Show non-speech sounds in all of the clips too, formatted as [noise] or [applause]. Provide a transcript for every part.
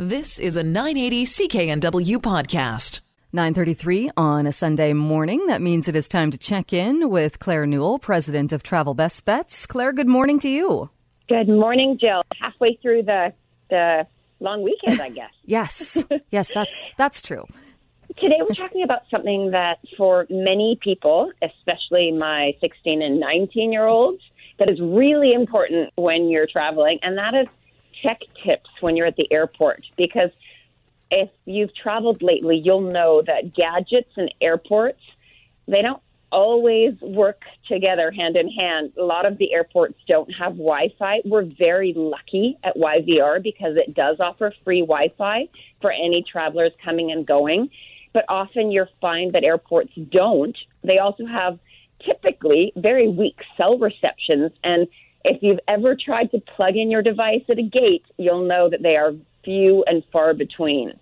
This is a 980 CKNW podcast. 9:33 on a Sunday morning. That means it is time to check in with Claire Newell, president of Travel Best Bets. Claire, good morning to you. Good morning, Jill. Halfway through the the long weekend, I [laughs] guess. yes. Yes, that's that's true. Today we're talking about something that for many people, especially my 16 and 19 year olds, that is really important when you're traveling, and that is check tips when you're at the airport because if you've traveled lately, you'll know that gadgets and airports, they don't always work together hand in hand. A lot of the airports don't have Wi Fi. We're very lucky at YVR because it does offer free Wi Fi for any travelers coming and going. But often you'll find that airports don't. They also have typically very weak cell receptions. And if you've ever tried to plug in your device at a gate, you'll know that they are few and far between.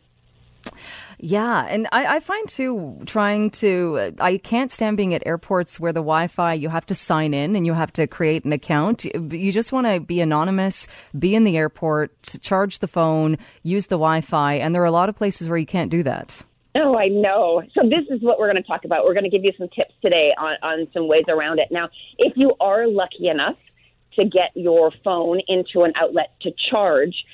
Yeah, and I, I, find too trying to. I can't stand being at airports where the Wi-Fi you have to sign in and you have to create an account. You just want to be anonymous, be in the airport, charge the phone, use the Wi-Fi, and there are a lot of places where you can't do that. Oh, I know. So this is what we're going to talk about. We're going to give you some tips today on, on some ways around it. Now, if you are lucky enough to get your phone into an outlet to charge,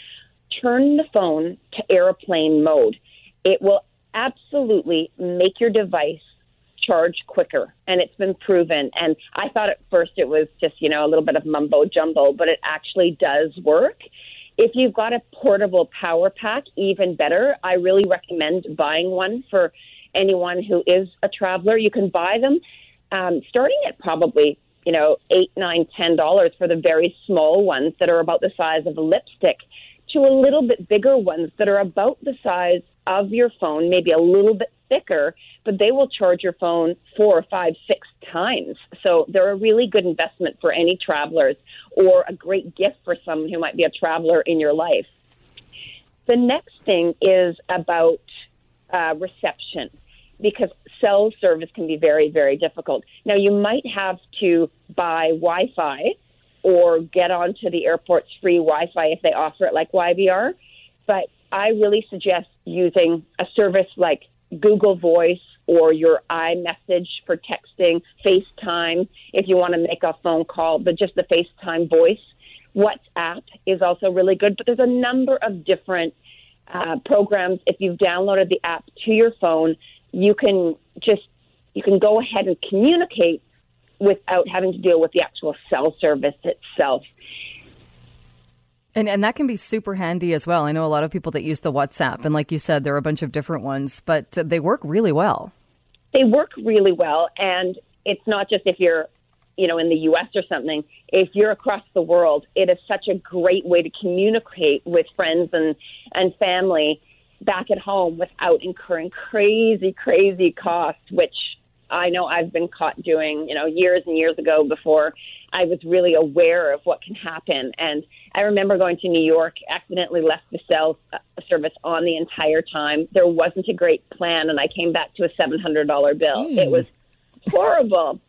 turn the phone to airplane mode. It will absolutely make your device charge quicker and it's been proven. And i thought at first it was just you know a little bit of mumbo jumbo but it actually does work. If you've got a portable power pack even better. I really recommend buying one for anyone who is a traveler. You can buy them um, starting at probably you know, eight, nine, ten dollars for the very small ones that are about the size of a lipstick to a little bit bigger ones that are about the size of your phone, maybe a little bit thicker, but they will charge your phone four, five, six times. So they're a really good investment for any travelers or a great gift for someone who might be a traveler in your life. The next thing is about uh, reception because cell service can be very, very difficult. Now, you might have to buy Wi Fi or get onto the airport's free Wi Fi if they offer it, like YVR. But I really suggest using a service like Google Voice or your iMessage for texting, FaceTime if you want to make a phone call, but just the FaceTime voice. WhatsApp is also really good, but there's a number of different uh, programs. If you've downloaded the app to your phone, you can just you can go ahead and communicate without having to deal with the actual cell service itself. And and that can be super handy as well. I know a lot of people that use the WhatsApp, and like you said, there are a bunch of different ones, but they work really well. They work really well, and it's not just if you're, you know, in the U.S. or something. If you're across the world, it is such a great way to communicate with friends and and family back at home without incurring crazy, crazy costs, which I know I've been caught doing, you know, years and years ago before I was really aware of what can happen. And I remember going to New York, accidentally left the cell uh, service on the entire time. There wasn't a great plan, and I came back to a $700 bill. Mm. It was horrible.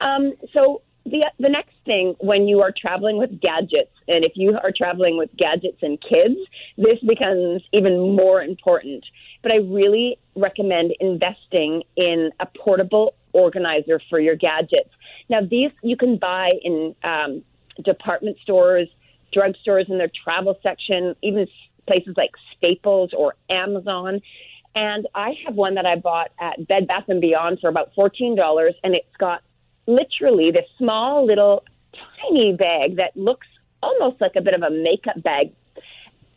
Um, so the the next thing when you are traveling with gadgets, and if you are traveling with gadgets and kids, this becomes even more important. But I really recommend investing in a portable organizer for your gadgets. Now, these you can buy in um, department stores, drugstores in their travel section, even places like Staples or Amazon. And I have one that I bought at Bed Bath and Beyond for about fourteen dollars, and it's got literally this small little tiny bag that looks almost like a bit of a makeup bag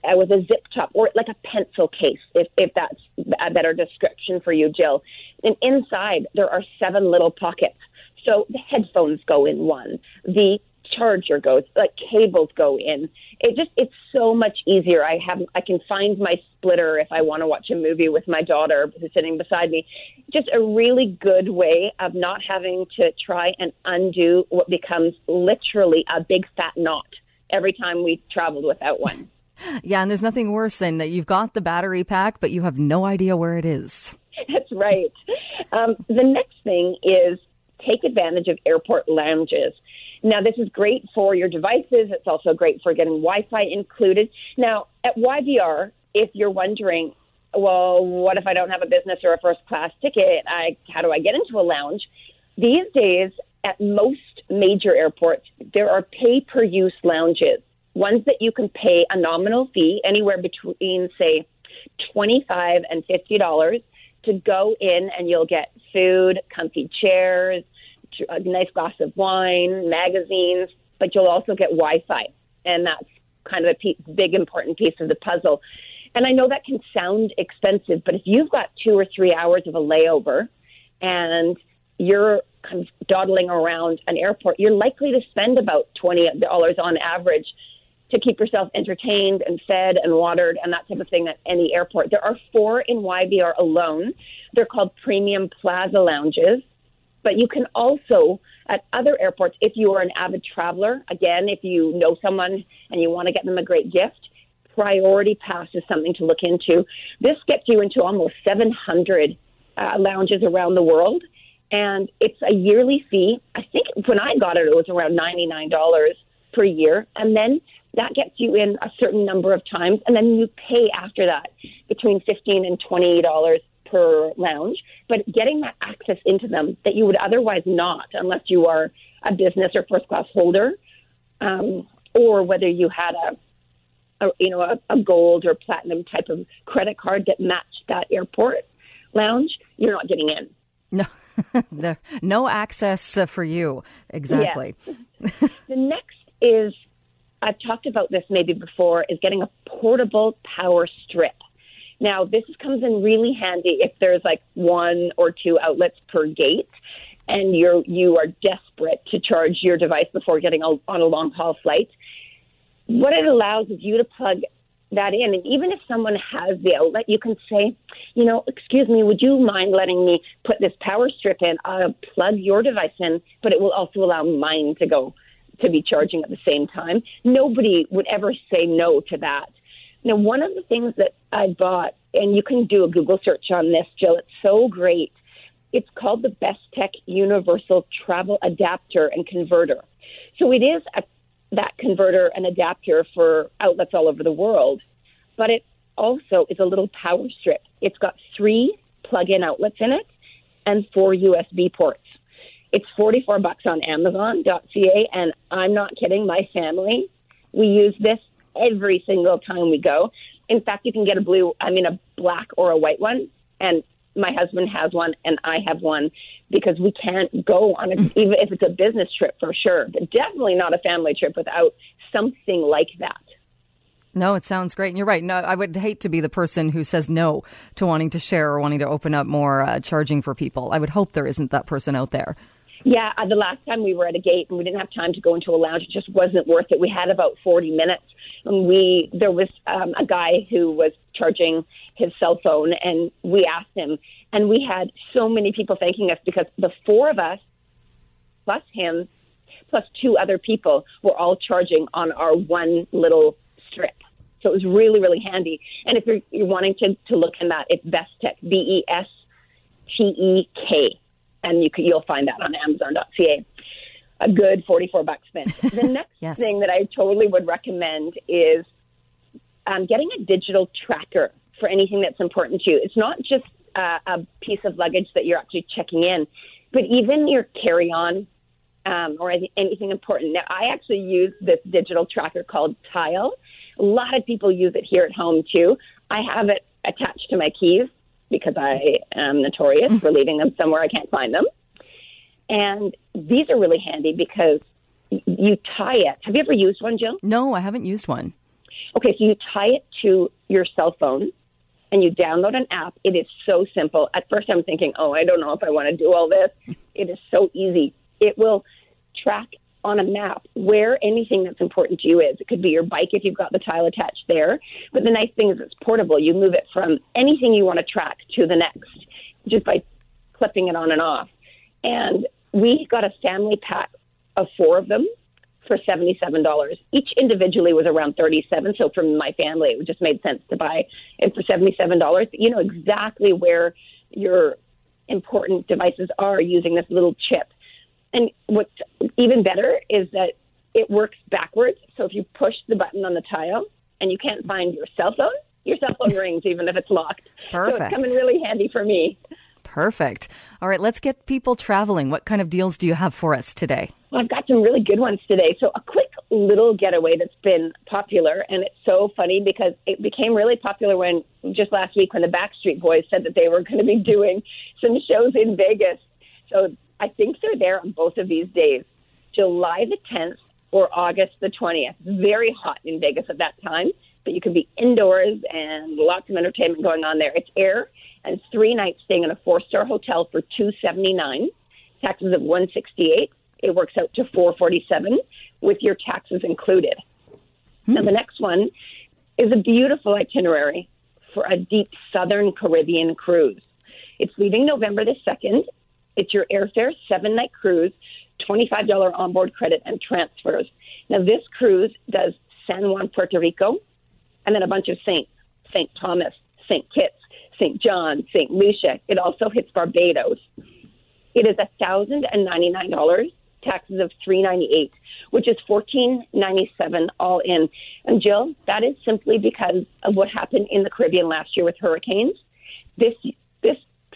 uh, with a zip top or like a pencil case, if, if that's a better description for you, Jill. And inside, there are seven little pockets. So the headphones go in one, the charger goes, like cables go in. It just it's so much easier. I have I can find my splitter if I want to watch a movie with my daughter who's sitting beside me. Just a really good way of not having to try and undo what becomes literally a big fat knot every time we traveled without one. [laughs] Yeah, and there's nothing worse than that you've got the battery pack, but you have no idea where it is. That's right. Um, the next thing is take advantage of airport lounges. Now, this is great for your devices. It's also great for getting Wi Fi included. Now, at YVR, if you're wondering, well, what if I don't have a business or a first class ticket? I, how do I get into a lounge? These days, at most major airports, there are pay per use lounges, ones that you can pay a nominal fee, anywhere between, say, 25 and $50 to go in and you'll get food, comfy chairs, a nice glass of wine, magazines, but you'll also get Wi Fi. And that's kind of a big, important piece of the puzzle. And I know that can sound expensive, but if you've got two or three hours of a layover and you're kind of dawdling around an airport, you're likely to spend about $20 on average to keep yourself entertained and fed and watered and that type of thing at any airport. There are four in YVR alone. They're called premium plaza lounges. But you can also, at other airports, if you are an avid traveler, again, if you know someone and you want to get them a great gift, Priority Pass is something to look into. This gets you into almost 700 uh, lounges around the world, and it's a yearly fee. I think when I got it, it was around $99 per year. And then that gets you in a certain number of times, and then you pay after that between fifteen and twenty dollars per lounge. But getting that access into them that you would otherwise not, unless you are a business or first class holder, um, or whether you had a, a you know a, a gold or platinum type of credit card that matched that airport lounge, you're not getting in. No. [laughs] the, no access uh, for you. Exactly. [laughs] the next is I've talked about this maybe before, is getting a portable power strip. Now, this comes in really handy if there's like one or two outlets per gate and you're you are desperate to charge your device before getting a, on a long haul flight. What it allows is you to plug that in, and even if someone has the outlet, you can say, you know, excuse me, would you mind letting me put this power strip in? I'll plug your device in, but it will also allow mine to go to be charging at the same time. Nobody would ever say no to that. Now, one of the things that I bought, and you can do a Google search on this, Jill, it's so great. It's called the Best Tech Universal Travel Adapter and Converter. So it is a, that converter and adapter for outlets all over the world, but it also is a little power strip. It's got three plug in outlets in it and four USB ports. It's 44 bucks on Amazon.ca, and I'm not kidding. My family, we use this every single time we go. In fact, you can get a blue, I mean, a black or a white one, and my husband has one and I have one because we can't go on a, even if it's a business trip for sure, but definitely not a family trip without something like that. No, it sounds great. And you're right. No, I would hate to be the person who says no to wanting to share or wanting to open up more uh, charging for people. I would hope there isn't that person out there. Yeah, uh, the last time we were at a gate and we didn't have time to go into a lounge, it just wasn't worth it. We had about 40 minutes. And we there was um, a guy who was charging his cell phone, and we asked him, and we had so many people thanking us because the four of us, plus him, plus two other people, were all charging on our one little strip. So it was really, really handy. And if you're, you're wanting to, to look in that, it's Best Tech, B E S T E K and you can, you'll find that on Amazon.ca. A good 44 bucks spent. [laughs] The next yes. thing that I totally would recommend is um, getting a digital tracker for anything that's important to you. It's not just uh, a piece of luggage that you're actually checking in, but even your carry on um, or anything important. Now, I actually use this digital tracker called Tile. A lot of people use it here at home too. I have it attached to my keys because I am notorious mm-hmm. for leaving them somewhere I can't find them. And these are really handy because you tie it. Have you ever used one, Jill? No, I haven't used one. Okay, so you tie it to your cell phone and you download an app. It is so simple. At first, I'm thinking, oh, I don't know if I want to do all this. It is so easy. It will track on a map where anything that's important to you is. It could be your bike if you've got the tile attached there. But the nice thing is it's portable. You move it from anything you want to track to the next just by clipping it on and off. And we got a family pack of four of them for $77. Each individually was around 37 So for my family, it just made sense to buy it for $77. You know exactly where your important devices are using this little chip. And what's even better is that it works backwards. So if you push the button on the tile and you can't find your cell phone, your cell phone [laughs] rings even if it's locked. Perfect. So it's coming really handy for me. Perfect. All right, let's get people traveling. What kind of deals do you have for us today? Well, I've got some really good ones today. So, a quick little getaway that's been popular, and it's so funny because it became really popular when just last week when the Backstreet Boys said that they were going to be doing some shows in Vegas. So, I think they're there on both of these days, July the 10th or August the 20th. Very hot in Vegas at that time, but you can be indoors and lots of entertainment going on there. It's air and three nights staying in a four star hotel for two seventy nine, taxes of one sixty eight. It works out to four forty seven with your taxes included. Hmm. Now the next one is a beautiful itinerary for a deep southern Caribbean cruise. It's leaving November the second. It's your airfare seven night cruise, twenty five dollar onboard credit and transfers. Now this cruise does San Juan, Puerto Rico, and then a bunch of Saints, St. Thomas, St. Kitts, St. John, St. Lucia. It also hits Barbados. It is $1,099, taxes of 398, which is 1,497 all in. And Jill, that is simply because of what happened in the Caribbean last year with hurricanes. This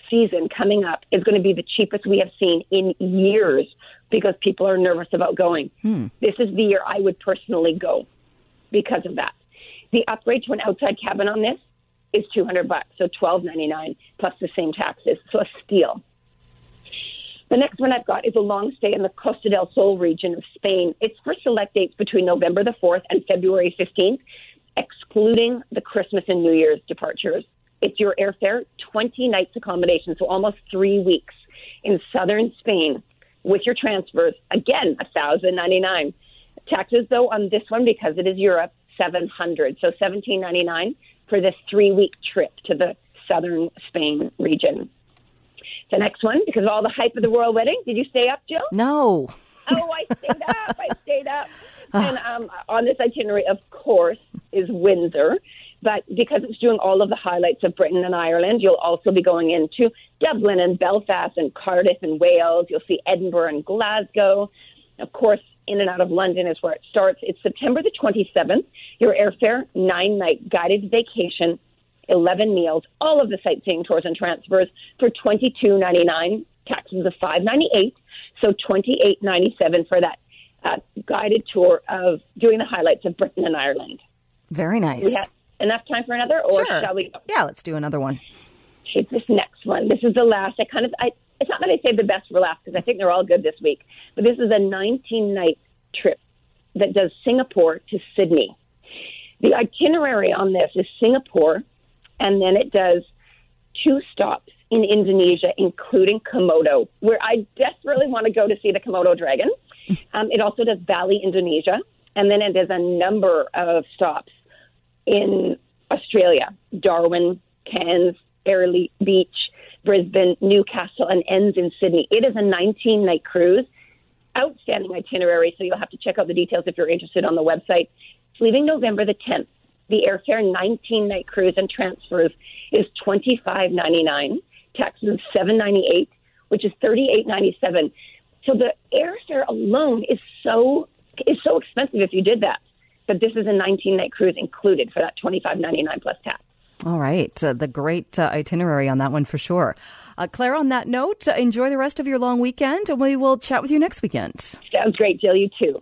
season coming up is going to be the cheapest we have seen in years because people are nervous about going. Hmm. This is the year I would personally go because of that. The upgrade to an outside cabin on this is 200 bucks, so 12.99 plus the same taxes. So a steal. The next one I've got is a long stay in the Costa del Sol region of Spain. It's for select dates between November the 4th and February 15th, excluding the Christmas and New Year's departures. It's your airfare, 20 nights accommodation, so almost three weeks in southern Spain with your transfers. Again, 1099 Taxes, though, on this one, because it is Europe, 700 So 1799 for this three week trip to the southern Spain region. The next one, because of all the hype of the royal wedding, did you stay up, Jill? No. Oh, I stayed up. I stayed up. [laughs] And um, on this itinerary, of course, is Windsor. But because it's doing all of the highlights of Britain and Ireland, you'll also be going into Dublin and Belfast and Cardiff and Wales. You'll see Edinburgh and Glasgow. Of course, in and out of London is where it starts. It's September the 27th. Your airfare, nine night guided vacation, 11 meals, all of the sightseeing tours and transfers for 22.99, taxes of 5.98, so 28.97 for that uh, guided tour of doing the highlights of Britain and Ireland. Very nice. We have enough time for another, or sure. shall we? Go? Yeah, let's do another one. Okay, this next one. This is the last. I kind of I it's not that I saved the best for last because I think they're all good this week, but this is a 19 night trip that does Singapore to Sydney. The itinerary on this is Singapore, and then it does two stops in Indonesia, including Komodo, where I desperately want to go to see the Komodo dragon. [laughs] Um, it also does Bali, Indonesia, and then it does a number of stops in Australia, Darwin, Cairns, Airlie Beach, Brisbane, Newcastle, and ends in Sydney. It is a 19 night cruise. Outstanding itinerary, so you'll have to check out the details if you're interested on the website. It's leaving November the 10th. The airfare 19 night cruise and transfers is $25.99. Taxes 7.98, which is 38.97. So the airfare alone is so is so expensive if you did that. But this is a 19 night cruise included for that 25.99 plus tax. All right. Uh, the great uh, itinerary on that one for sure. Uh, Claire, on that note, enjoy the rest of your long weekend and we will chat with you next weekend. Sounds great, Jill. You too.